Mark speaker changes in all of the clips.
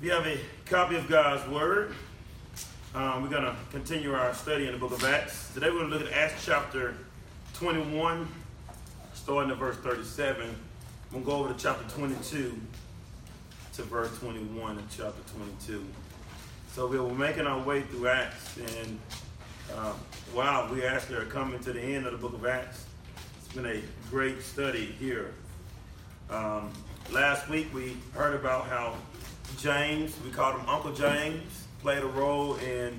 Speaker 1: If you have a copy of God's Word, um, we're going to continue our study in the book of Acts. Today we're going to look at Acts chapter 21, starting at verse 37. We'll go over to chapter 22 to verse 21 of chapter 22. So we were making our way through Acts, and um, wow, we actually are coming to the end of the book of Acts. It's been a great study here. Um, last week we heard about how James, we called him Uncle James, played a role in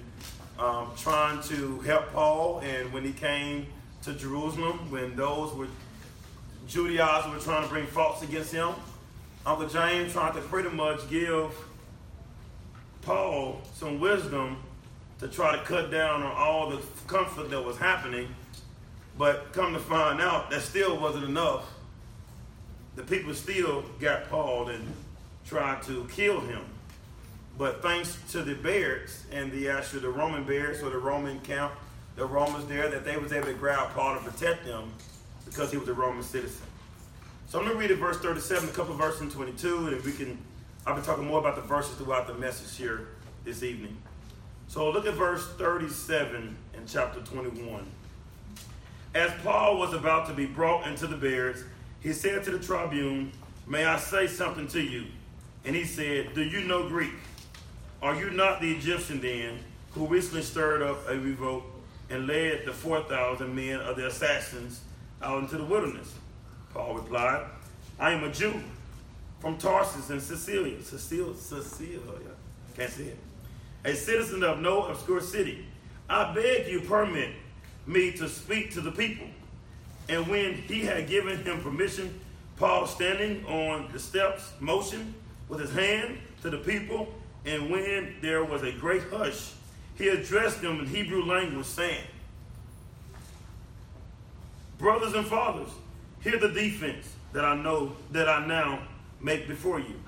Speaker 1: um, trying to help Paul. And when he came to Jerusalem, when those were Judaizers were trying to bring faults against him, Uncle James tried to pretty much give Paul some wisdom to try to cut down on all the conflict that was happening. But come to find out, that still wasn't enough. The people still got Paul and tried to kill him. But thanks to the barracks and the actually the Roman barracks or the Roman camp, the Romans there, that they was able to grab Paul to protect them because he was a Roman citizen. So I'm going to read it verse 37, a couple verses in 22, and we can, I'll be talking more about the verses throughout the message here this evening. So look at verse 37 in chapter 21. As Paul was about to be brought into the barracks, he said to the tribune, May I say something to you? And he said, Do you know Greek? Are you not the Egyptian then, who recently stirred up a revolt and led the 4,000 men of the assassins out into the wilderness? Paul replied, I am a Jew from Tarsus in Sicilia. Sicilia, oh, Sicilia, can't see it. A citizen of no obscure city. I beg you permit me to speak to the people. And when he had given him permission, Paul standing on the steps motioned with his hand to the people, and when there was a great hush, he addressed them in Hebrew language, saying, Brothers and fathers, hear the defense that I know that I now make before you.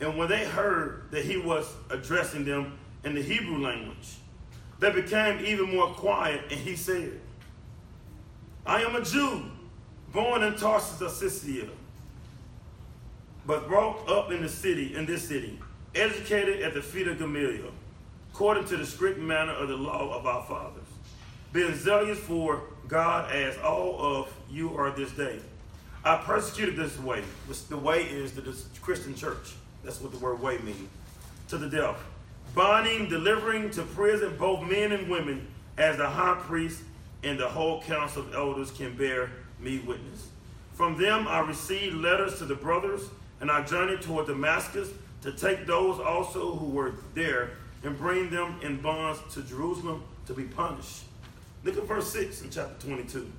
Speaker 1: And when they heard that he was addressing them in the Hebrew language, they became even more quiet, and he said, I am a Jew, born in Tarsus of Cilicia but brought up in the city, in this city, educated at the feet of Gamaliel, according to the strict manner of the law of our fathers, being zealous for God as all of you are this day. I persecuted this way. Which the way is the Christian church. That's what the word way means. To the death. Binding, delivering to prison both men and women, as the high priest and the whole council of elders can bear me witness. From them I received letters to the brothers and I journeyed toward Damascus to take those also who were there and bring them in bonds to Jerusalem to be punished. Look at verse 6 in chapter 22.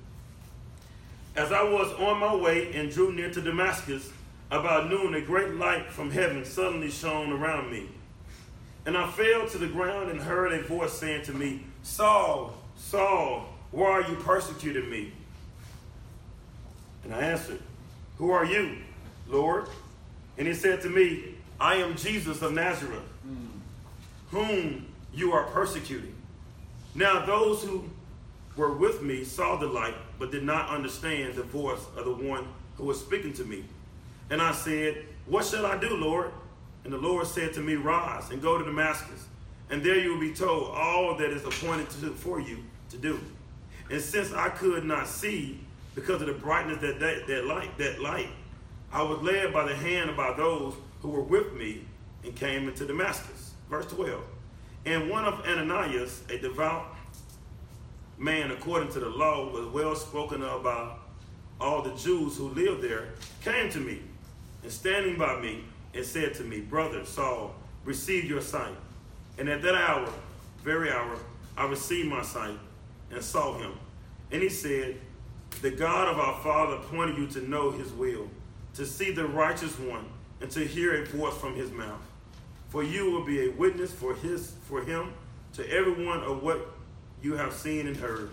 Speaker 1: As I was on my way and drew near to Damascus, about noon a great light from heaven suddenly shone around me. And I fell to the ground and heard a voice saying to me, Saul, Saul, why are you persecuting me? And I answered, Who are you, Lord? And he said to me, I am Jesus of Nazareth, whom you are persecuting. Now, those who were with me saw the light, but did not understand the voice of the one who was speaking to me. And I said, What shall I do, Lord? And the Lord said to me, Rise and go to Damascus, and there you will be told all that is appointed to, for you to do. And since I could not see because of the brightness that, that, that light, that light, I was led by the hand by those who were with me and came into Damascus. Verse 12. And one of Ananias, a devout man according to the law, was well spoken of by all the Jews who lived there, came to me and standing by me and said to me, Brother Saul, receive your sight. And at that hour, very hour, I received my sight and saw him. And he said, The God of our father appointed you to know his will to see the righteous one and to hear a voice from his mouth. For you will be a witness for his for him to everyone of what you have seen and heard.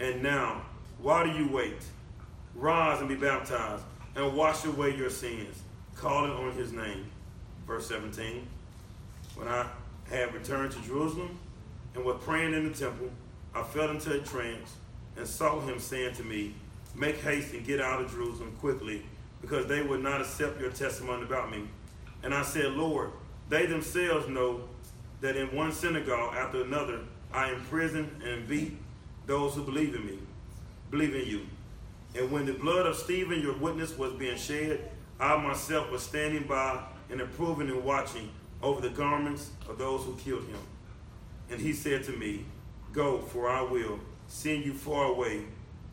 Speaker 1: And now, why do you wait? Rise and be baptized and wash away your sins, calling on his name. Verse 17. When I had returned to Jerusalem and was praying in the temple, I fell into a trance and saw him saying to me, Make haste and get out of Jerusalem quickly because they would not accept your testimony about me. And I said, Lord, they themselves know that in one synagogue after another I imprison and beat those who believe in me, believe in you. And when the blood of Stephen, your witness, was being shed, I myself was standing by and approving and watching over the garments of those who killed him. And he said to me, Go, for I will send you far away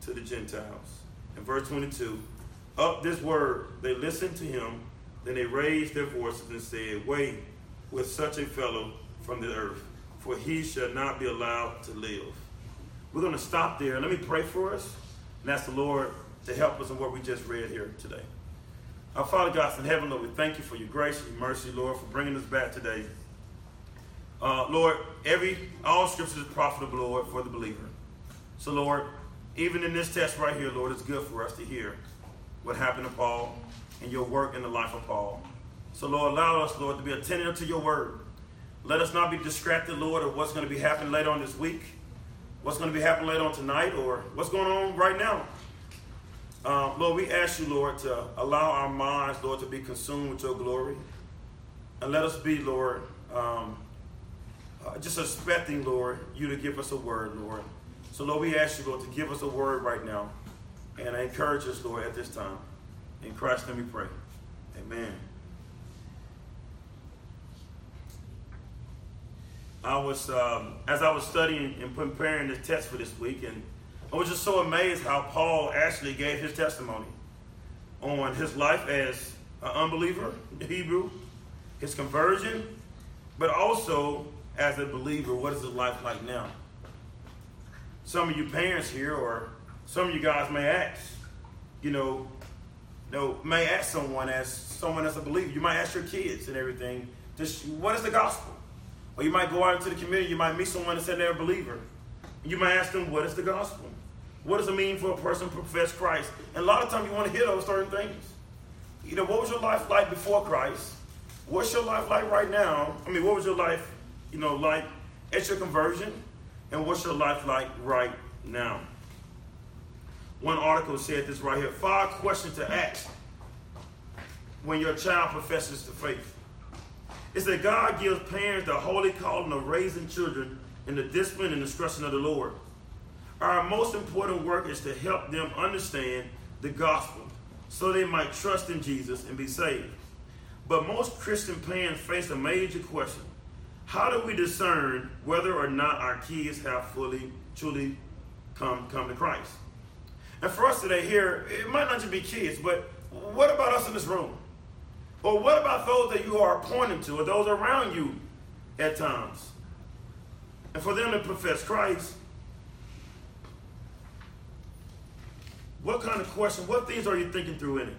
Speaker 1: to the Gentiles. In verse 22, up this word, they listened to him, then they raised their voices and said, Wait with such a fellow from the earth, for he shall not be allowed to live. We're going to stop there. Let me pray for us and ask the Lord to help us in what we just read here today. Our Father God in heaven, Lord, we thank you for your grace and your mercy, Lord, for bringing us back today. Uh, Lord, every all scripture is profitable, Lord, for the believer. So, Lord, even in this test right here, Lord, it's good for us to hear what happened to Paul and your work in the life of Paul. So, Lord, allow us, Lord, to be attentive to your word. Let us not be distracted, Lord, of what's going to be happening later on this week, what's going to be happening later on tonight, or what's going on right now. Um, Lord, we ask you, Lord, to allow our minds, Lord, to be consumed with your glory. And let us be, Lord, um, uh, just expecting, Lord, you to give us a word, Lord. So, Lord, we ask you, Lord, to give us a word right now. And I encourage us, Lord, at this time. In Christ, let me pray. Amen. I was, um, as I was studying and preparing the test for this week, and I was just so amazed how Paul actually gave his testimony on his life as an unbeliever, Hebrew, his conversion, but also as a believer, what is his life like now? Some of you parents here, or some of you guys may ask, you know, know, may ask someone as someone that's a believer. You might ask your kids and everything, just what is the gospel? Or you might go out into the community, you might meet someone and say they're a believer. You might ask them, what is the gospel? What does it mean for a person to profess Christ? And a lot of times you want to hear those certain things. You know, what was your life like before Christ? What's your life like right now? I mean, what was your life, you know, like at your conversion? And what's your life like right now? One article said this right here five questions to ask when your child professes the faith is that God gives parents the holy calling of raising children in the discipline and instruction of the Lord. Our most important work is to help them understand the gospel so they might trust in Jesus and be saved. But most Christian parents face a major question. How do we discern whether or not our kids have fully, truly come, come to Christ? And for us today here, it might not just be kids, but what about us in this room? Or what about those that you are pointing to, or those around you at times? And for them to profess Christ, what kind of question, what things are you thinking through in it?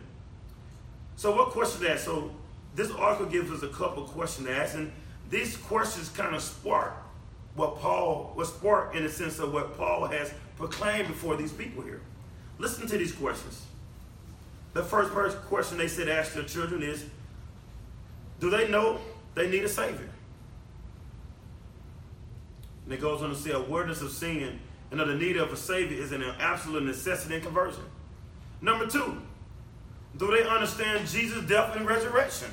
Speaker 1: So what question that? So this article gives us a couple questions to ask, and these questions kind of spark what Paul was sparked in the sense of what Paul has proclaimed before these people here. Listen to these questions. The first question they said ask their children is, do they know they need a Savior? And it goes on to say, awareness of sin and of the need of a Savior is an absolute necessity in conversion. Number two, do they understand Jesus' death and resurrection?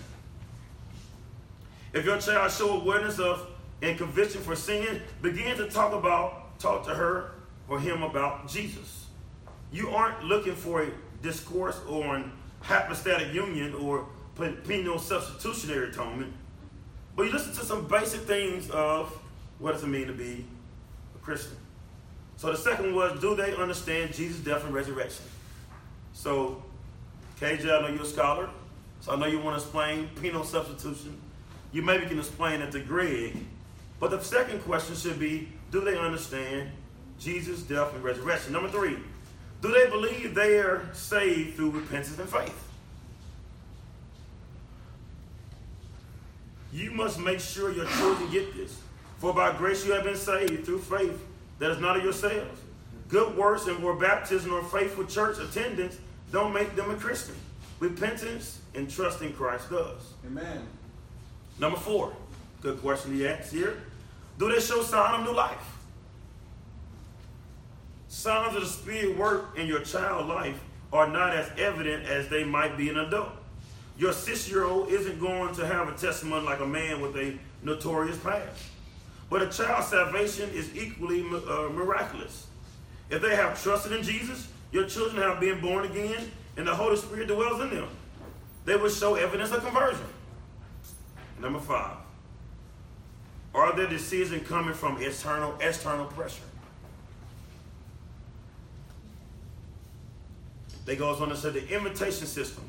Speaker 1: If your child show awareness of and conviction for sin, begin to talk about, talk to her or him about Jesus. You aren't looking for a discourse on hypostatic union or penal substitutionary atonement. But you listen to some basic things of what does it mean to be a Christian. So the second was, do they understand Jesus' death and resurrection? So, KJ, I know you're a scholar, so I know you want to explain penal substitution. You maybe can explain it to Greg. But the second question should be, do they understand Jesus' death and resurrection? Number three, do they believe they are saved through repentance and faith? You must make sure your children get this. For by grace you have been saved through faith that is not of yourselves. Good works and more baptism or faithful church attendance don't make them a Christian. Repentance and trust in Christ does.
Speaker 2: Amen.
Speaker 1: Number four, good question he asks here. Do they show sign of new life? Signs of the Spirit work in your child life are not as evident as they might be in an adult. Your six year old isn't going to have a testimony like a man with a notorious past. But a child's salvation is equally uh, miraculous. If they have trusted in Jesus, your children have been born again, and the Holy Spirit dwells in them. They will show evidence of conversion. Number five, are their decisions coming from external external pressure? They goes on to say the invitation system.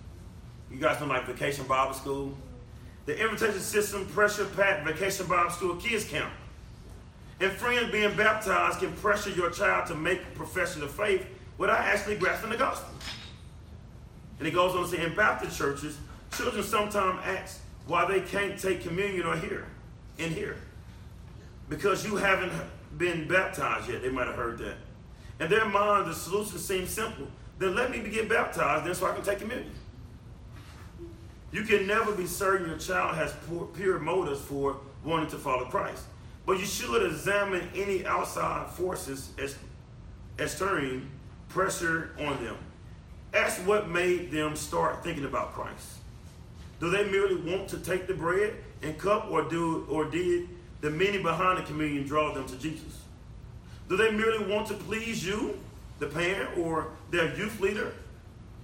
Speaker 1: You guys know like Vacation Bible School. The invitation system, pressure packed Vacation Bible School, kids camp. And friends being baptized can pressure your child to make a profession of faith without actually grasping the gospel. And he goes on to say in Baptist churches, children sometimes ask why they can't take communion or here, in here. Because you haven't been baptized yet. They might have heard that. In their mind, the solution seems simple. Then let me get baptized then so I can take communion. You can never be certain your child has pure motives for wanting to follow Christ. But you should examine any outside forces exerting pressure on them. Ask what made them start thinking about Christ. Do they merely want to take the bread and cup, or do or did the meaning behind the communion draw them to Jesus? Do they merely want to please you, the parent, or their youth leader,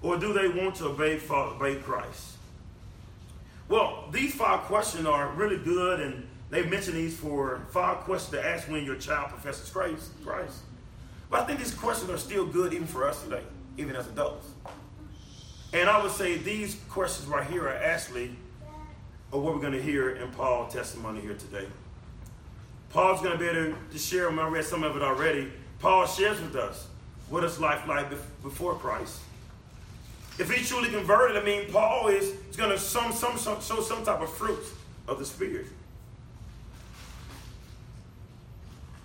Speaker 1: or do they want to obey, obey Christ? Well, these five questions are really good, and they mention these for five questions to ask when your child professes Christ. Christ. But I think these questions are still good even for us today, even as adults. And I would say these questions right here are actually what we're going to hear in Paul's testimony here today. Paul's going to be able to share, I read some of it already. Paul shares with us what it's life like before Christ. If he truly converted, I mean, Paul is, is going to some, some, some, show some type of fruit of the Spirit.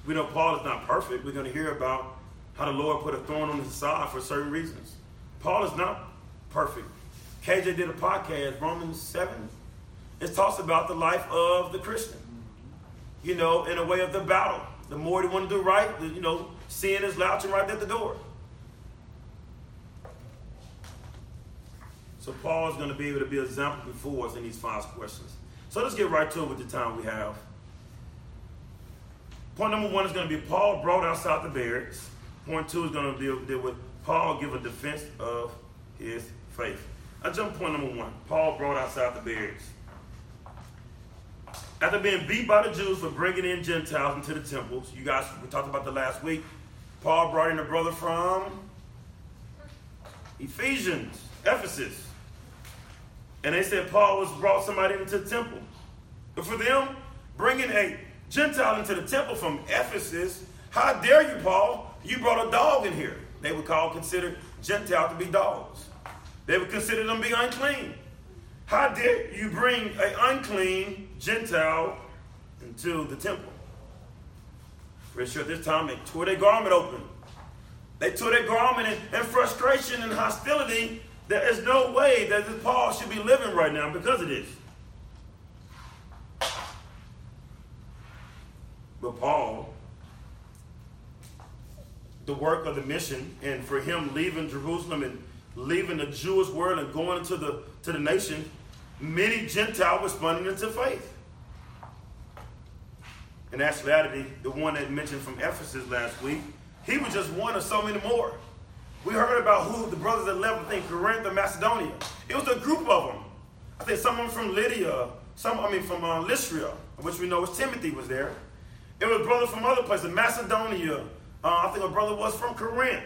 Speaker 1: We know Paul is not perfect. We're going to hear about how the Lord put a thorn on his side for certain reasons. Paul is not perfect. KJ did a podcast, Romans 7. It talks about the life of the Christian. You know, in a way of the battle. The more you want to do right, the, you know, sin is louching right at the door. So Paul is going to be able to be an example before us in these five questions. So let's get right to it with the time we have. Point number one is going to be Paul brought outside the barracks. Point two is going to deal, with Paul give a defense of his faith. I jump point number one. Paul brought outside the barriers. After being beat by the Jews for bringing in Gentiles into the temples, you guys, we talked about the last week. Paul brought in a brother from Ephesians, Ephesus. And they said Paul was brought somebody into the temple. But for them, bringing a Gentile into the temple from Ephesus, how dare you, Paul? You brought a dog in here. They would call, consider Gentile to be dogs. They would consider them to be unclean. How dare you bring an unclean Gentile into the temple? Pretty sure this time they tore their garment open. They tore their garment in, in frustration and hostility. There is no way that this Paul should be living right now because of this. But Paul, the work of the mission, and for him leaving Jerusalem and leaving the Jewish world and going into the to the nation, many Gentiles responding into faith. In actuality, the one that mentioned from Ephesus last week, he was just one of so many more. We heard about who the brothers that left, I think, Corinth and Macedonia. It was a group of them. I think someone from Lydia, some, I mean, from uh, Lystra, which we know was Timothy was there. It was brothers from other places, Macedonia. Uh, I think a brother was from Corinth.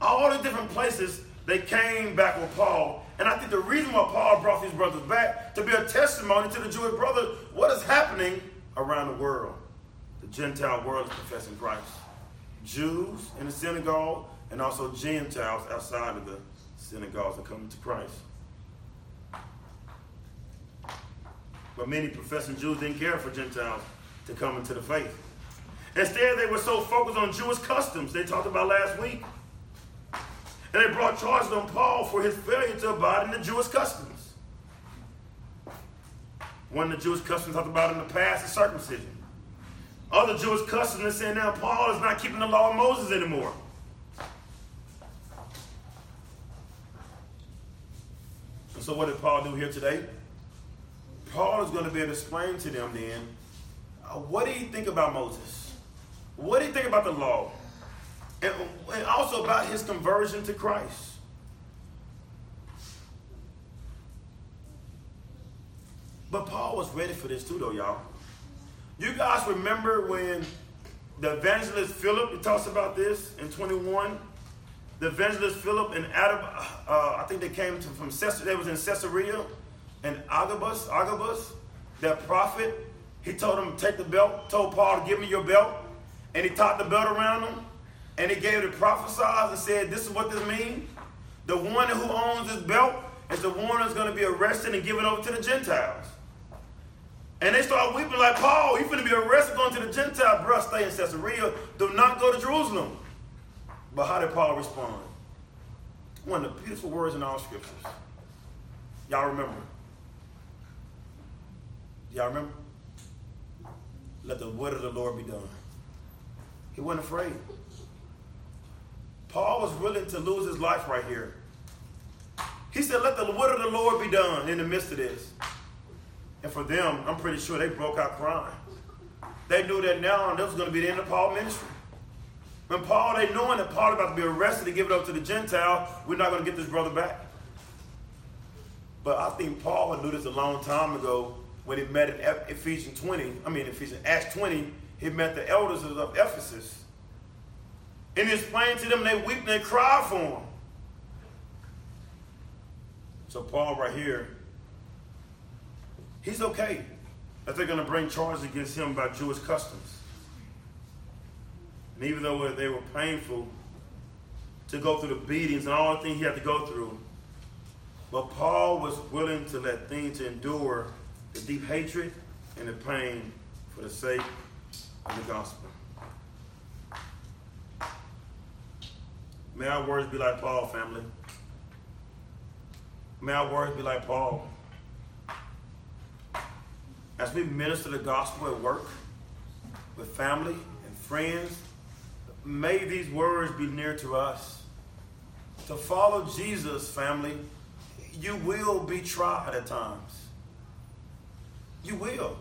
Speaker 1: All the different places they came back with Paul. And I think the reason why Paul brought these brothers back to be a testimony to the Jewish brothers what is happening around the world. The Gentile world is professing Christ. Jews in the synagogue and also Gentiles outside of the synagogues are coming to Christ. But many professing Jews didn't care for Gentiles to come into the faith. Instead, they were so focused on Jewish customs they talked about last week. And they brought charges on Paul for his failure to abide in the Jewish customs. One of the Jewish customs talked about in the past is circumcision. Other Jewish customs are saying now Paul is not keeping the law of Moses anymore. And so So what did Paul do here today? Paul is going to be able to explain to them then, uh, what do you think about Moses? What do you think about the law? And, and also about his conversion to Christ. But Paul was ready for this too, though, y'all. You guys remember when the evangelist Philip, he talks about this in 21. The evangelist Philip and Adam, uh, I think they came to, from Caesarea, they was in Caesarea, and Agabus, Agabus, that prophet, he told him, take the belt, told Paul give me your belt, and he tied the belt around him, and he gave it to and said, this is what this means. The one who owns this belt is the one that's going to be arrested and given over to the Gentiles. And they start weeping like, Paul, you're going to be arrested going to the Gentile. Bruh, stay in Caesarea. Do not go to Jerusalem. But how did Paul respond? One of the beautiful words in all scriptures. Y'all remember? Y'all remember? Let the word of the Lord be done. He wasn't afraid. Paul was willing to lose his life right here. He said, Let the word of the Lord be done in the midst of this. And for them, I'm pretty sure they broke out crying. They knew that now this was going to be the end of Paul's ministry. When Paul, they knowing that Paul about to be arrested to give it up to the Gentile, we're not going to get this brother back. But I think Paul knew this a long time ago when he met in Ephesians 20, I mean Ephesians Acts 20, he met the elders of Ephesus. And he explained to them, they weep and they cry for him. So Paul right here he's okay that they're going to bring charges against him about Jewish customs. And even though they were painful to go through the beatings and all the things he had to go through, but Paul was willing to let things endure the deep hatred and the pain for the sake of the gospel. May our words be like Paul, family. May our words be like Paul as we minister the gospel at work, with family and friends, may these words be near to us. To follow Jesus, family, you will be tried at times. You will.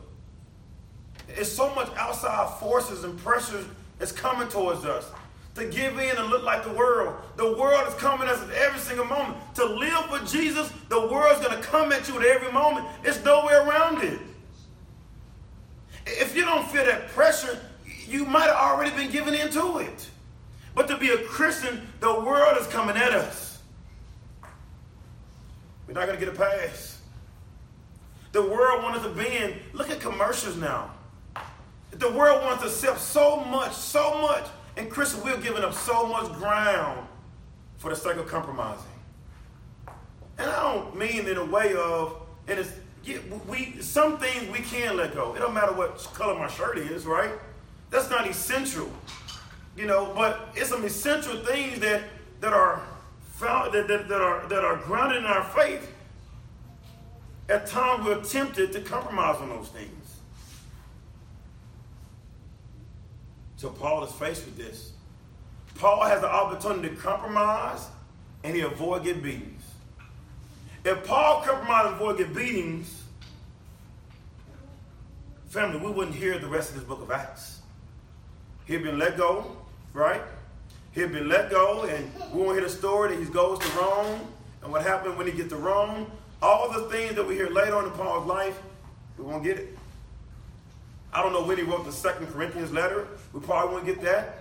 Speaker 1: It's so much outside forces and pressures that's coming towards us. To give in and look like the world. The world is coming at us at every single moment. To live for Jesus, the world's going to come at you at every moment. There's no way around it. If you don't feel that pressure, you might have already been given into it. But to be a Christian, the world is coming at us. We're not going to get a pass. The world wants to bend. Look at commercials now. The world wants to accept so much, so much. And Christian, we're giving up so much ground for the sake of compromising. And I don't mean in a way of, and it's yeah, we some things we can let go. It don't matter what color my shirt is, right? That's not essential, you know. But it's some essential things that that are found that, that, that are that are grounded in our faith. At times we're tempted to compromise on those things. So Paul is faced with this. Paul has the opportunity to compromise and he avoid getting beatings. If Paul compromised and getting beatings, family, we wouldn't hear the rest of this book of Acts. He'd been let go, right? He'd been let go, and we won't hear the story that he goes to Rome, and what happened when he gets to Rome. All the things that we hear later on in Paul's life, we won't get it. I don't know when he wrote the Second Corinthians letter. We probably won't get that.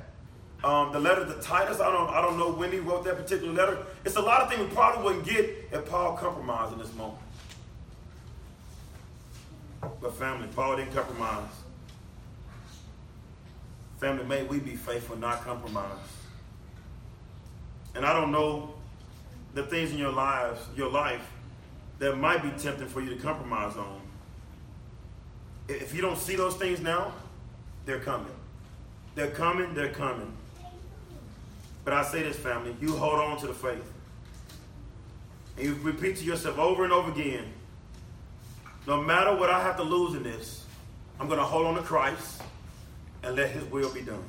Speaker 1: Um, the letter to Titus, I don't, I don't know when he wrote that particular letter. It's a lot of things we probably wouldn't get if Paul compromised in this moment. But family, Paul didn't compromise. Family, may we be faithful, not compromise. And I don't know the things in your lives, your life, that might be tempting for you to compromise on. If you don't see those things now, they're coming. They're coming, they're coming. But I say this, family, you hold on to the faith. And you repeat to yourself over and over again no matter what I have to lose in this, I'm going to hold on to Christ and let his will be done.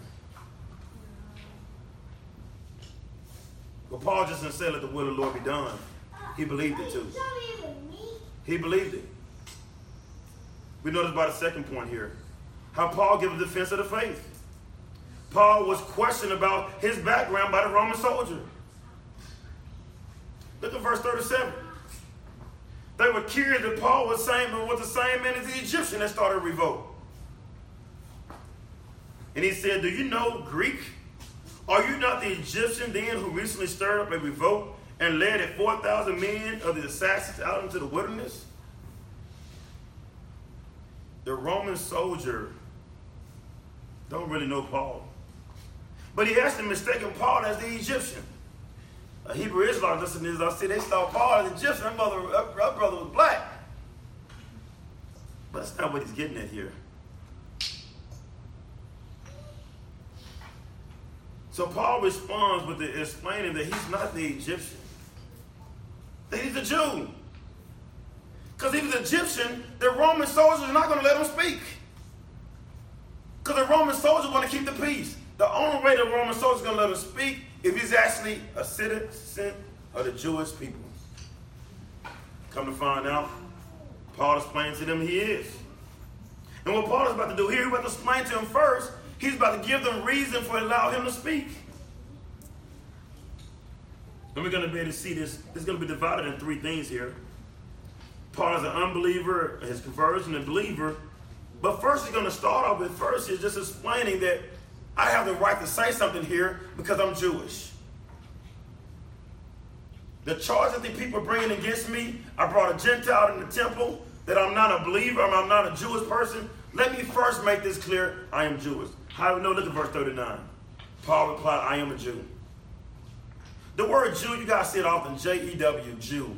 Speaker 1: But Paul just didn't say, let the will of the Lord be done. he believed it too. He believed it. We notice by the second point here how Paul gives a defense of the faith. Paul was questioned about his background by the Roman soldier. Look at verse 37. They were curious that Paul was, same, was the same man as the Egyptian that started a revolt. And he said, Do you know Greek? Are you not the Egyptian then who recently stirred up a revolt and led at 4,000 men of the assassins out into the wilderness? The Roman soldier don't really know Paul. But he actually mistaken Paul as the Egyptian. A Hebrew Israelite listening to this, I see they saw Paul as Egyptian. That brother, that brother was black. But that's not what he's getting at here. So Paul responds with the explaining that he's not the Egyptian. That he's a Jew. Because if he's Egyptian, the Roman soldiers are not going to let him speak. Because the Roman soldiers want to keep the peace. The only way the Roman soldier is going to let him speak if he's actually a citizen of the Jewish people. Come to find out, Paul explains to them he is. And what Paul is about to do here, he's about to explain to them first, he's about to give them reason for allow him to speak. And we're going to be able to see this. It's going to be divided in three things here. Paul is an unbeliever, his conversion, and believer. But first, he's going to start off with first, he's just explaining that I have the right to say something here because I'm Jewish. The charge that the people bringing against me, I brought a Gentile in the temple, that I'm not a believer, I'm not a Jewish person. Let me first make this clear I am Jewish. How do we know? Look at verse 39. Paul replied, I am a Jew. The word Jew, you guys see it often, J E W, Jew.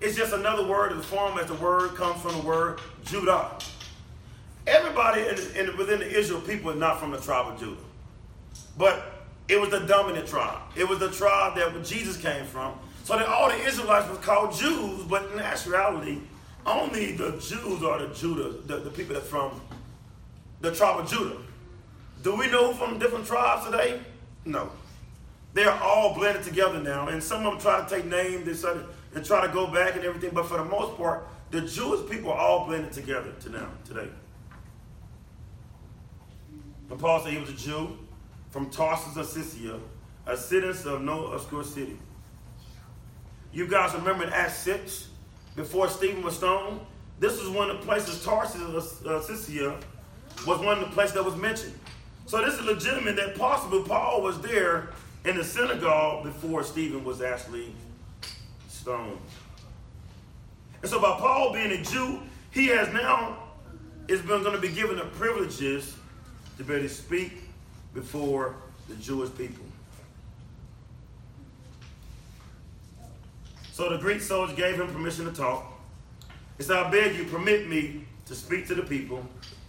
Speaker 1: It's just another word in the form as the word comes from the word Judah. Everybody in, in, within the Israel people is not from the tribe of Judah. But it was the dominant tribe. It was the tribe that Jesus came from. So that all the Israelites was called Jews, but in actuality, only the Jews are the Judah, the, the people that from the tribe of Judah. Do we know from different tribes today? No. They're all blended together now, and some of them try to take names and, and try to go back and everything, but for the most part, the Jewish people are all blended together to now, today. And Paul said he was a Jew from Tarsus of Cilicia, a citizen of no obscure city. You guys remember in Acts 6, before Stephen was stoned? This was one of the places, Tarsus of Cilicia, was one of the places that was mentioned. So this is legitimate that possibly Paul was there in the synagogue before Stephen was actually stoned. And so by Paul being a Jew, he has now is going to be given the privileges to be able to speak before the Jewish people. So the Greek soldier gave him permission to talk. He said, I beg you, permit me to speak to the people.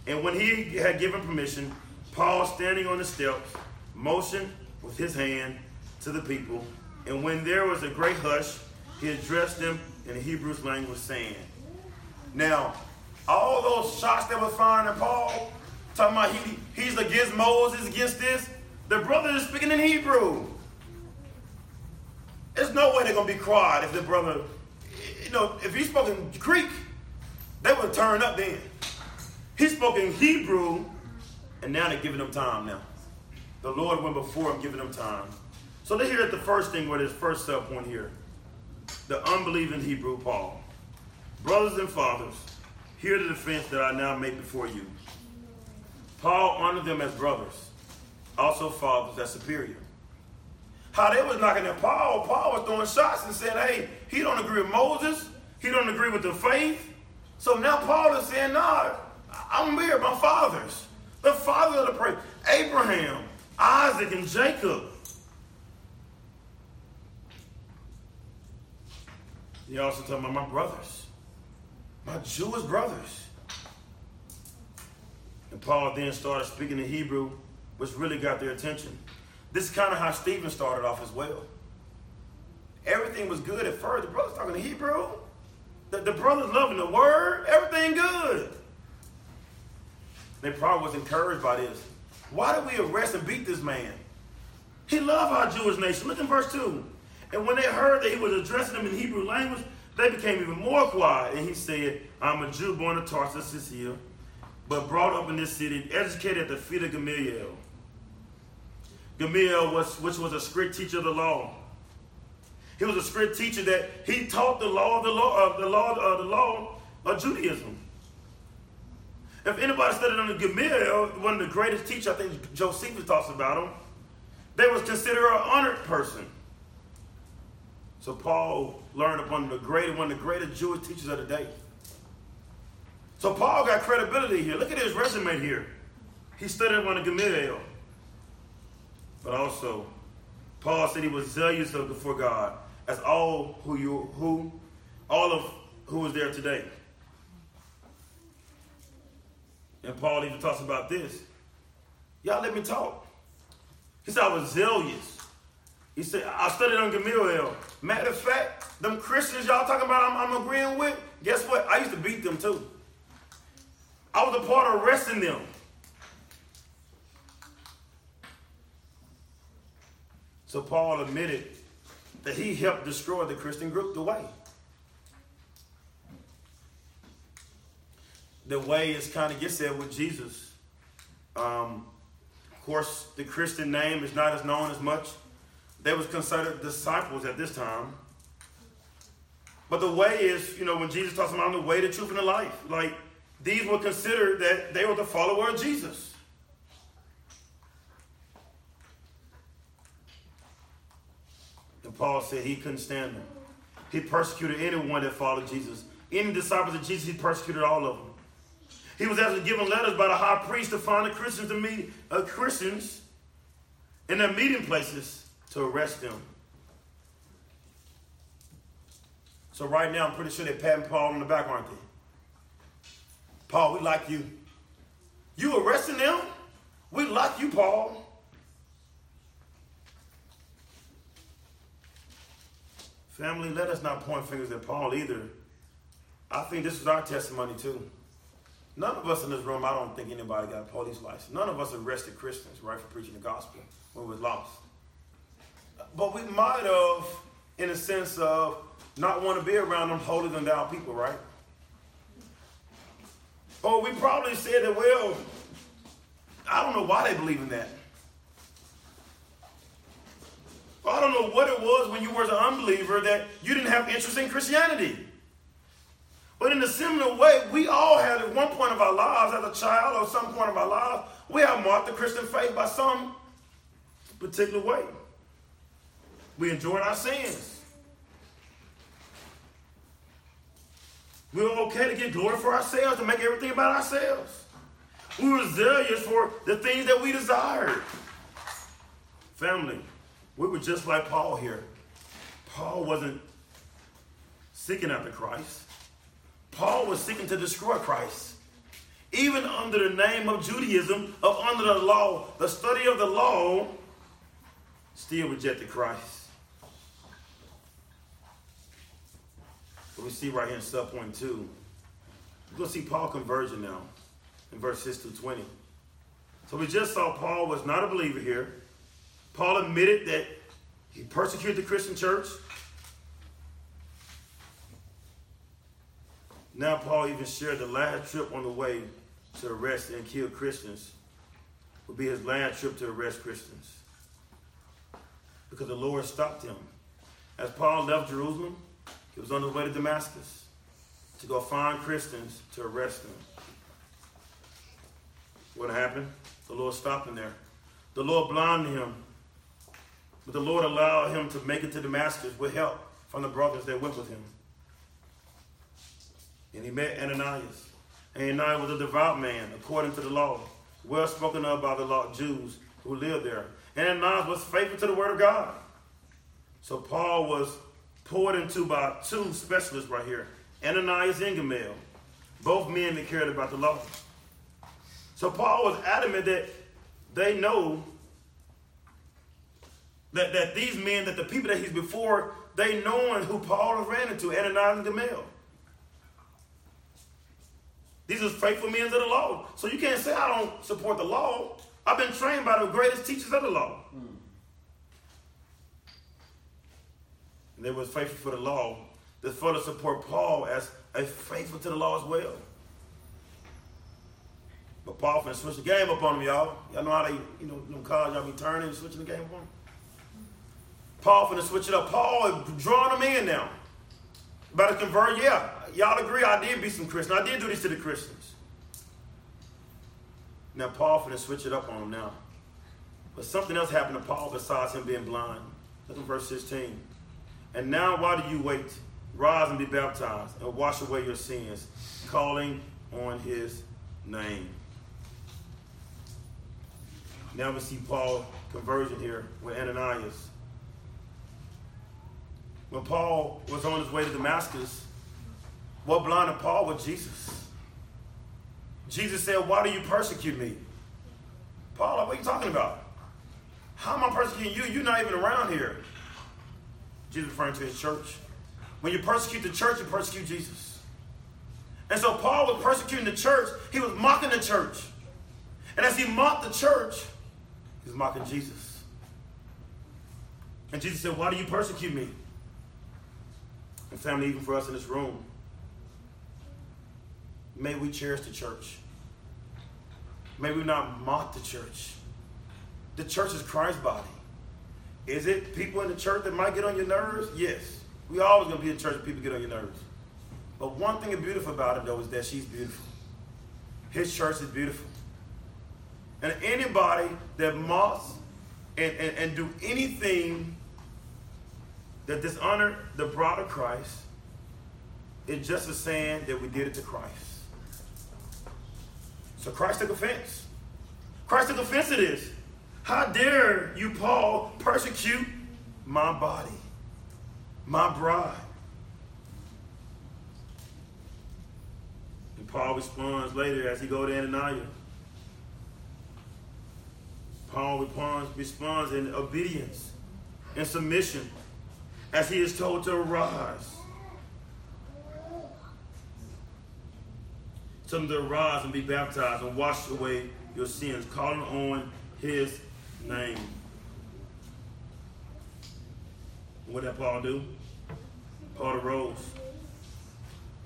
Speaker 1: And when he had given permission, Paul, standing on the steps, motioned with his hand to the people. And when there was a great hush, he addressed them in the Hebrew language, saying, Now, all those shots that were fired at Paul, talking about he, he's against Moses, against this, the brother is speaking in Hebrew. There's no way they're to be quiet if the brother, you know, if he spoke in Greek, they would turn up then. He spoke in Hebrew, and now they're giving him time now. The Lord went before him, giving him time. So they hear at the first thing where this first sub point here. The unbelieving Hebrew Paul. Brothers and fathers, hear the defense that I now make before you. Paul honored them as brothers, also fathers as superior. How they was knocking at Paul, Paul was throwing shots and said, hey, he don't agree with Moses. He don't agree with the faith. So now Paul is saying, nah, I'm here, my fathers. The father of the prayer. Abraham, Isaac, and Jacob. He also talking about my brothers, my Jewish brothers. And Paul then started speaking in Hebrew, which really got their attention. This is kind of how Stephen started off as well. Everything was good at first. The brothers talking in Hebrew. The, the brothers loving the word. Everything good. They probably was encouraged by this. Why did we arrest and beat this man? He loved our Jewish nation. Look in verse 2. And when they heard that he was addressing them in Hebrew language, they became even more quiet. And he said, I'm a Jew born of Tarsus here, but brought up in this city, educated at the feet of Gamaliel. Gamaliel was, which was a strict teacher of the law. He was a strict teacher that he taught the law of the law of the law of the law of Judaism. If anybody studied under Gamaliel, one of the greatest teachers, I think Josephus talks about him, they was considered an honored person. So Paul learned upon the great, one of the greatest Jewish teachers of the day. So Paul got credibility here. Look at his resume here. He studied under Gamaliel. But also, Paul said he was zealous before God, as all who you who all of who was there today. And Paul even talks about this. Y'all let me talk. He said I was zealous. He said I studied under Gamaliel. Matter of fact, them Christians y'all talking about I'm, I'm agreeing with, guess what? I used to beat them too. I was a part of arresting them. So Paul admitted that he helped destroy the Christian group, the way. The way is kind of gets there with Jesus. Um, of course, the Christian name is not as known as much. They was considered disciples at this time. But the way is, you know, when Jesus talks about the way, the truth, and the life, like these were considered that they were the follower of Jesus. And Paul said he couldn't stand them. He persecuted anyone that followed Jesus. Any disciples of Jesus, he persecuted all of them. He was actually given letters by the high priest to find the Christians to meet uh, Christians in their meeting places to arrest them. So right now, I'm pretty sure they're patting Paul on the back, aren't they? Paul, we like you. You arresting them? We like you, Paul. Family, let us not point fingers at Paul either. I think this is our testimony too. None of us in this room, I don't think anybody got a police license. None of us arrested Christians, right, for preaching the gospel when we was lost. But we might have, in a sense of not want to be around them holier than thou people, right? Or we probably said that, well, I don't know why they believe in that. I don't know what it was when you were an unbeliever that you didn't have interest in Christianity. But in a similar way, we all had at one point of our lives, as a child or some point of our lives, we have marked the Christian faith by some particular way. We enjoyed our sins. We were okay to get glory for ourselves, to make everything about ourselves. We were zealous for the things that we desired. Family, we were just like Paul here. Paul wasn't seeking after Christ. Paul was seeking to destroy Christ. Even under the name of Judaism, of under the law, the study of the law, still rejected Christ. We see right here in sub point two, we're going to see Paul conversion now in verses 6 to 20. So we just saw Paul was not a believer here. Paul admitted that he persecuted the Christian church. Now, Paul even shared the last trip on the way to arrest and kill Christians would be his last trip to arrest Christians. Because the Lord stopped him. As Paul left Jerusalem, he was on his way to Damascus to go find Christians to arrest them. What happened? The Lord stopped him there. The Lord blinded him but the Lord allowed him to make it to Damascus with help from the brothers that went with him. And he met Ananias. Ananias was a devout man, according to the law, well spoken of by the law Jews who lived there. Ananias was faithful to the word of God. So Paul was poured into by two specialists right here, Ananias and Gamaliel, both men that cared about the law. So Paul was adamant that they know that, that these men, that the people that he's before, they knowing who Paul ran into, Ananias and Gamaliel. These are faithful men of the law. So you can't say I don't support the law. I've been trained by the greatest teachers of the law. And they were faithful for the law, to further support Paul as a faithful to the law as well. But Paul finna switch the game up on them, y'all. Y'all know how they, you know, them cars y'all be turning and switching the game up on them? Paul finna switch it up. Paul is drawing them in now. About to convert, yeah. Y'all agree I did be some Christian. I did do this to the Christians. Now Paul finna switch it up on them now. But something else happened to Paul besides him being blind. Look at verse 16. And now why do you wait? Rise and be baptized and wash away your sins, calling on his name. Now we see Paul conversion here with Ananias. When Paul was on his way to Damascus, what blinded Paul was Jesus. Jesus said, Why do you persecute me? Paul, what are you talking about? How am I persecuting you? You're not even around here. Jesus referring to his church. When you persecute the church, you persecute Jesus. And so Paul was persecuting the church. He was mocking the church. And as he mocked the church, he was mocking Jesus. And Jesus said, Why do you persecute me? And family, even for us in this room, may we cherish the church. May we not mock the church. The church is Christ's body. Is it people in the church that might get on your nerves? Yes. We always gonna be in church people get on your nerves. But one thing beautiful about it though is that she's beautiful. His church is beautiful. And anybody that mocks and, and, and do anything that dishonor the bride of Christ is just a saying that we did it to Christ. So Christ took offense. Christ took offense to this. How dare you, Paul, persecute my body, my bride? And Paul responds later as he go to Ananias. Paul responds, responds in obedience and submission as he is told to arise. Tell him to arise and be baptized and wash away your sins, calling on his name. What did Paul do? Paul arose.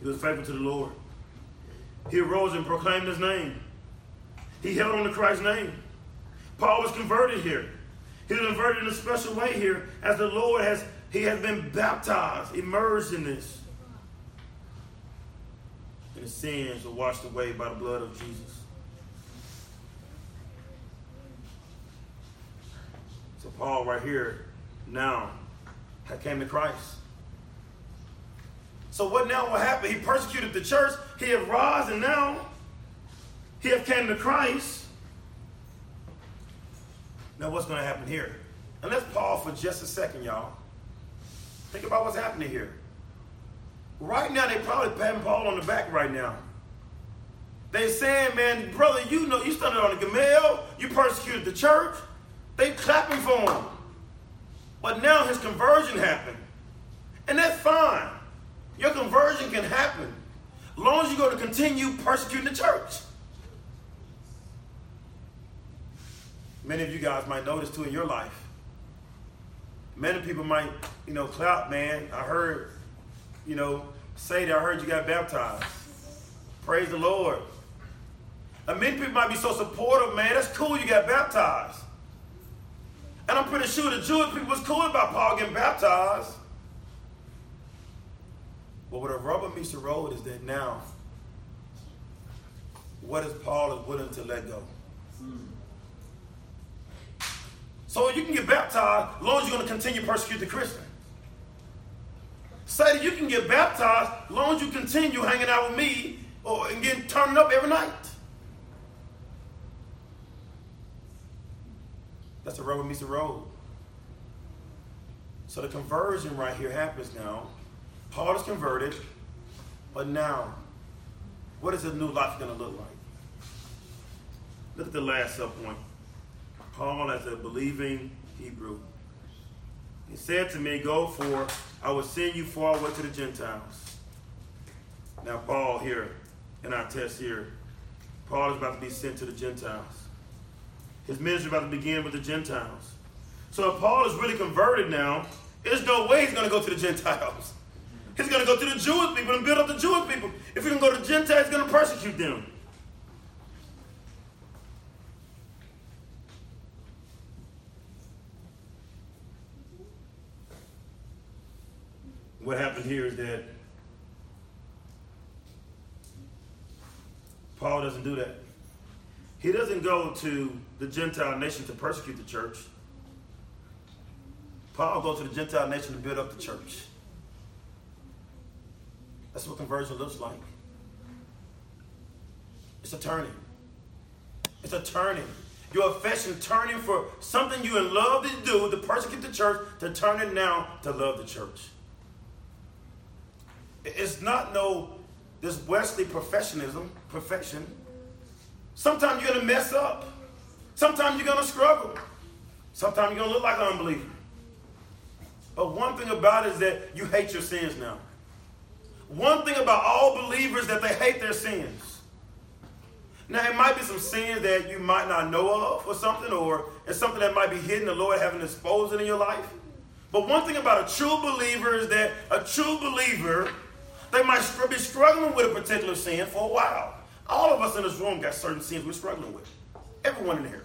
Speaker 1: He was faithful to the Lord. He arose and proclaimed his name. He held on to Christ's name. Paul was converted here. He was converted in a special way here as the Lord has, he has been baptized, immersed in this. And his sins were washed away by the blood of Jesus. Paul right here now came to Christ. So what now will happen? He persecuted the church. He have risen and now he have came to Christ. Now what's going to happen here? And let's pause for just a second, y'all. Think about what's happening here. Right now, they probably patting Paul on the back right now. They saying, man, brother, you know, you started on the Gamaliel, you persecuted the church, they clapping for him. But now his conversion happened. And that's fine. Your conversion can happen. As long as you're going to continue persecuting the church. Many of you guys might notice too in your life. Many people might, you know, clap, man. I heard, you know, say that I heard you got baptized. Praise the Lord. And many people might be so supportive, man. That's cool you got baptized. And I'm pretty sure the Jewish people was cool about Paul getting baptized. But what a rubber meets the road is that now, what is Paul is willing to let go? So you can get baptized as long as you're going to continue to persecute the Christian. Say you can get baptized as long as you continue hanging out with me or and getting turned up every night. That's the rubber meets the road. So the conversion right here happens now. Paul is converted, but now, what is a new life going to look like? Look at the last sub point. Paul as a believing Hebrew. He said to me, Go for I will send you far away to the Gentiles. Now, Paul here, in our text here, Paul is about to be sent to the Gentiles. His ministry about to begin with the Gentiles. So if Paul is really converted now, There's no way he's going to go to the Gentiles. He's going to go to the Jewish people and build up the Jewish people. If he can go to the Gentiles, he's going to persecute them. What happened here is that Paul doesn't do that. He doesn't go to the Gentile nation to persecute the church. Paul goes to the Gentile nation to build up the church. That's what conversion looks like. It's a turning. It's a turning. Your affection turning for something you in love to do, to persecute the church, to turn it now to love the church. It's not no this Wesley professionalism, perfection. Sometimes you're gonna mess up. Sometimes you're gonna struggle. Sometimes you're gonna look like an unbeliever. But one thing about it is that you hate your sins now. One thing about all believers that they hate their sins. Now it might be some sins that you might not know of or something, or it's something that might be hidden, the Lord haven't exposed it in your life. But one thing about a true believer is that a true believer, they might be struggling with a particular sin for a while. All of us in this room got certain sins we're struggling with. Everyone in here.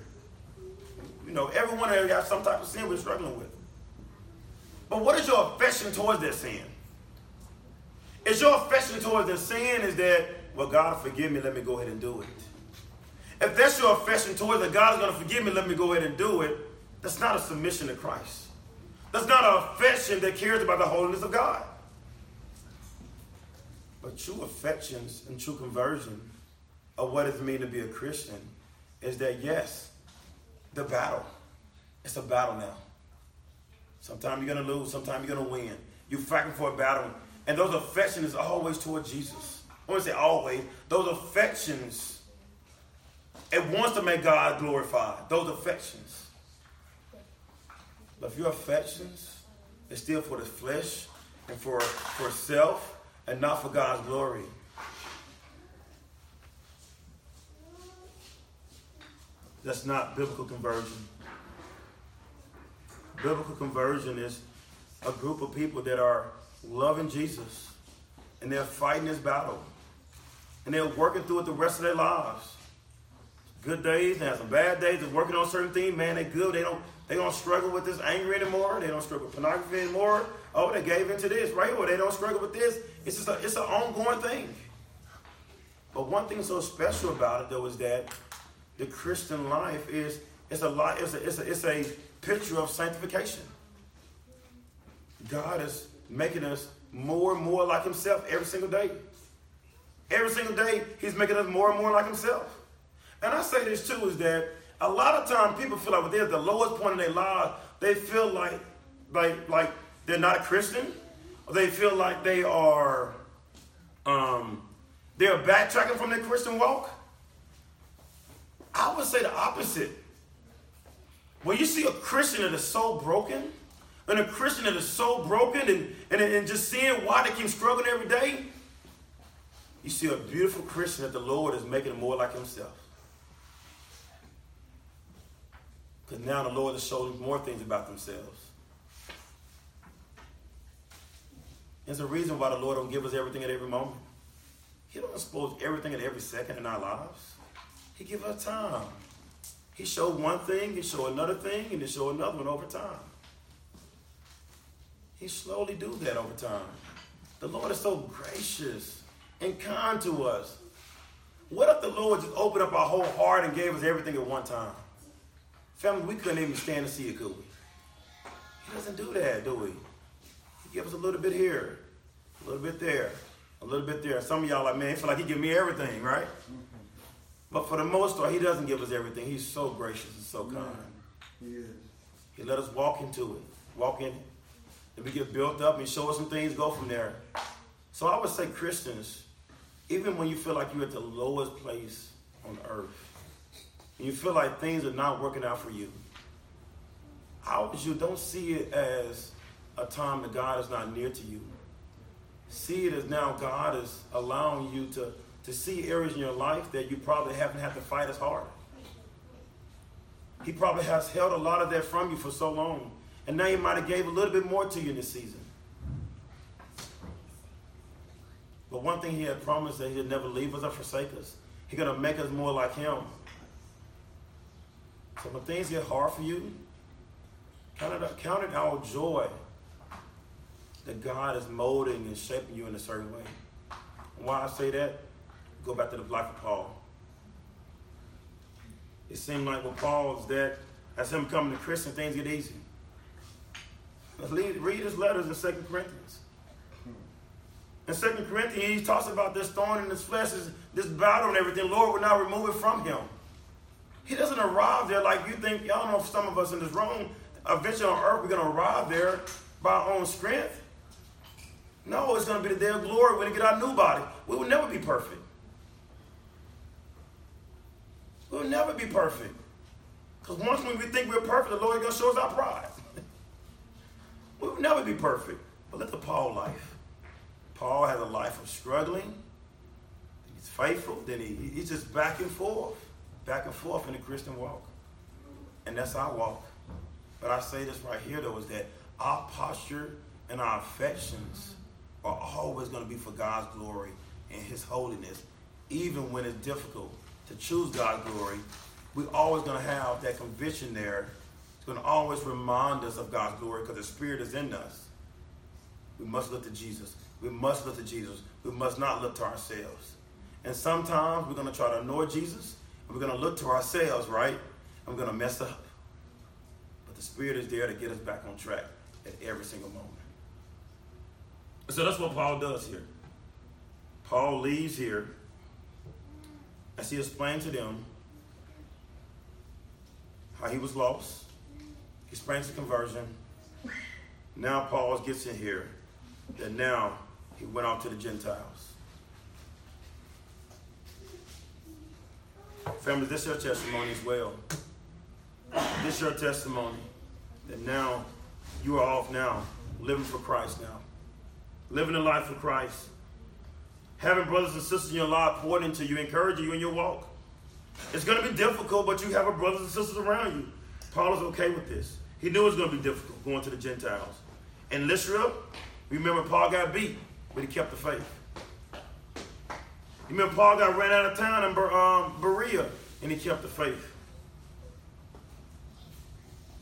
Speaker 1: You know, everyone in here got some type of sin we're struggling with. But what is your affection towards that sin? Is your affection towards the sin is that, well, God forgive me, let me go ahead and do it. If that's your affection towards that God is going to forgive me, let me go ahead and do it, that's not a submission to Christ. That's not an affection that cares about the holiness of God. But true affections and true conversion of what it means to be a Christian is that, yes, the battle. It's a battle now. Sometimes you're going to lose, sometimes you're going to win. You're fighting for a battle. And those affections is always toward Jesus. I want to say always. Those affections, it wants to make God glorified. Those affections. But if your affections is still for the flesh and for, for self and not for God's glory, that's not biblical conversion. Biblical conversion is a group of people that are loving Jesus and they're fighting this battle and they're working through it the rest of their lives. Good days, they have some bad days. They're working on certain things. Man, they're good. They don't. They don't struggle with this anger anymore. They don't struggle with pornography anymore. Oh, they gave into this, right? Or they don't struggle with this. It's just a, it's an ongoing thing. But one thing so special about it, though, is that the Christian life is it's a lot. It's a, it's a, it's a picture of sanctification. God is making us more and more like himself every single day. Every single day, he's making us more and more like himself. And I say this too, is that a lot of times people feel like they're at the lowest point in their lives, they feel like, like, like they're not a Christian, or they feel like they are, um, they're backtracking from their Christian walk. I would say the opposite. When you see a Christian that is so broken, and a Christian that is so broken and, and, and just seeing why they keep struggling every day, you see a beautiful Christian that the Lord is making more like himself. Because now the Lord is showing more things about themselves. There's a reason why the Lord don't give us everything at every moment. He don't expose everything at every second in our lives. He gives us time. He showed one thing, he showed another thing, and he showed another one over time. He slowly do that over time. The Lord is so gracious and kind to us. What if the Lord just opened up our whole heart and gave us everything at one time? Family, we couldn't even stand to see it, could we? He doesn't do that, do we? He gives us a little bit here, a little bit there, a little bit there. Some of y'all like, man, feel like he give me everything, right? But for the most part, he doesn't give us everything. He's so gracious and so kind. He. He let us walk into it, walk in it. And we get built up and show us some things, go from there. So I would say, Christians, even when you feel like you're at the lowest place on earth, and you feel like things are not working out for you, how would you don't see it as a time that God is not near to you. See it as now God is allowing you to to see areas in your life that you probably haven't had to fight as hard. He probably has held a lot of that from you for so long. And now he might have gave a little bit more to you in this season. But one thing he had promised that he'd never leave us or forsake us. He's to make us more like him. So when things get hard for you, count it, count it all joy that God is molding and shaping you in a certain way. Why I say that, go back to the life of Paul. It seemed like with Paul is that as him coming to Christian, things get easy. Read his letters in Second Corinthians. In Second Corinthians, he talks about this thorn in his flesh, this battle and everything. Lord will not remove it from him. He doesn't arrive there like you think. Y'all know some of us in this room, eventually on earth, we're going to arrive there by our own strength. No, it's going to be the day of glory when we get our new body. We will never be perfect. We'll never be perfect. Because once when we think we're perfect, the Lord is going to show us our pride. we will never be perfect. But look at Paul life. Paul has a life of struggling. He's faithful. Then he, he's just back and forth, back and forth in the Christian walk. And that's our walk. But I say this right here, though, is that our posture and our affections are always going to be for God's glory and His holiness, even when it's difficult to choose God's glory. We're always going to have that conviction there. It's going to always remind us of God's glory because the Spirit is in us. We must look to Jesus. We must look to Jesus. We must not look to ourselves. And sometimes we're going to try to annoy Jesus, and we're going to look to ourselves, right? And we're going to mess up. But the Spirit is there to get us back on track at every single moment. So that's what Paul does here. Paul leaves here as he explained to them how he was lost. He explains the conversion. Now Paul gets in here that now he went out to the Gentiles. Family, this is your testimony as well. This is your testimony that now you are off now, living for Christ now living a life for Christ, having brothers and sisters in your life pouring into you, encouraging you in your walk. It's going to be difficult, but you have a brothers and sisters around you. Paul is okay with this. He knew it was going to be difficult going to the Gentiles. In Lystra, remember Paul got beat, but he kept the faith. You remember Paul got ran out of town in um, Berea, and he kept the faith.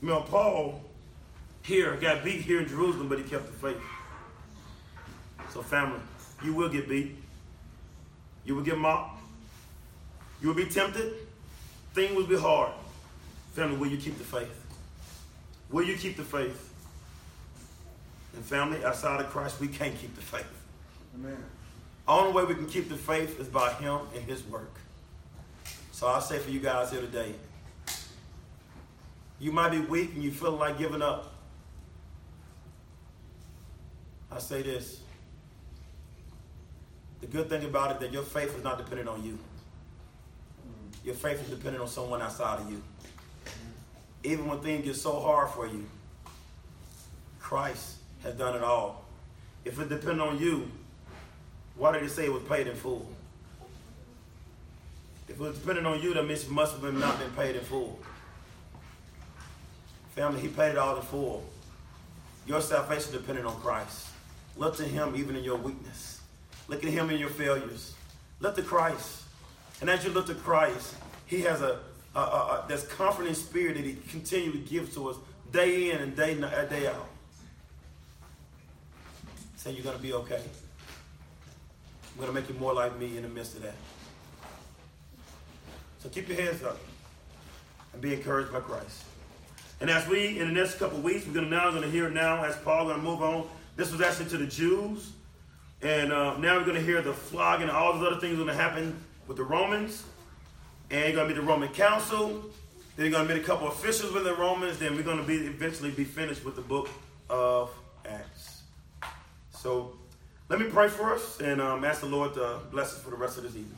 Speaker 1: You remember Paul here got beat here in Jerusalem, but he kept the faith. So, family, you will get beat. You will get mocked. You will be tempted. Things will be hard. Family, will you keep the faith? Will you keep the faith? And family, outside of Christ, we can't keep the faith. Amen. Only way we can keep the faith is by Him and His work. So I say for you guys here today, you might be weak and you feel like giving up. I say this the good thing about it that your faith is not dependent on you. Your faith is dependent on someone outside of you. Even when things get so hard for you, Christ has done it all. If it depended on you, why did he say it was paid in full? If it was dependent on you, that means it must have been not been paid in full. Family, he paid it all in full. Your salvation depended on Christ. Look to him even in your weakness. Look at him in your failures. Look to Christ. And as you look to Christ, he has a, a, a, a this comforting spirit that he continually gives to us day in and day, uh, day out. Saying you're going to be okay. I'm going to make you more like me in the midst of that. So keep your heads up and be encouraged by Christ. And as we, in the next couple weeks, we're going to now going to hear now as Paul going to move on. This was actually to the Jews. And uh, now we're going to hear the flogging and all those other things going to happen with the Romans. And you're going to be the Roman Council. Then you're going to meet a couple officials with the Romans. Then we're going to be eventually be finished with the book of Acts. So let me pray for us and um, ask the Lord to bless us for the rest of this evening.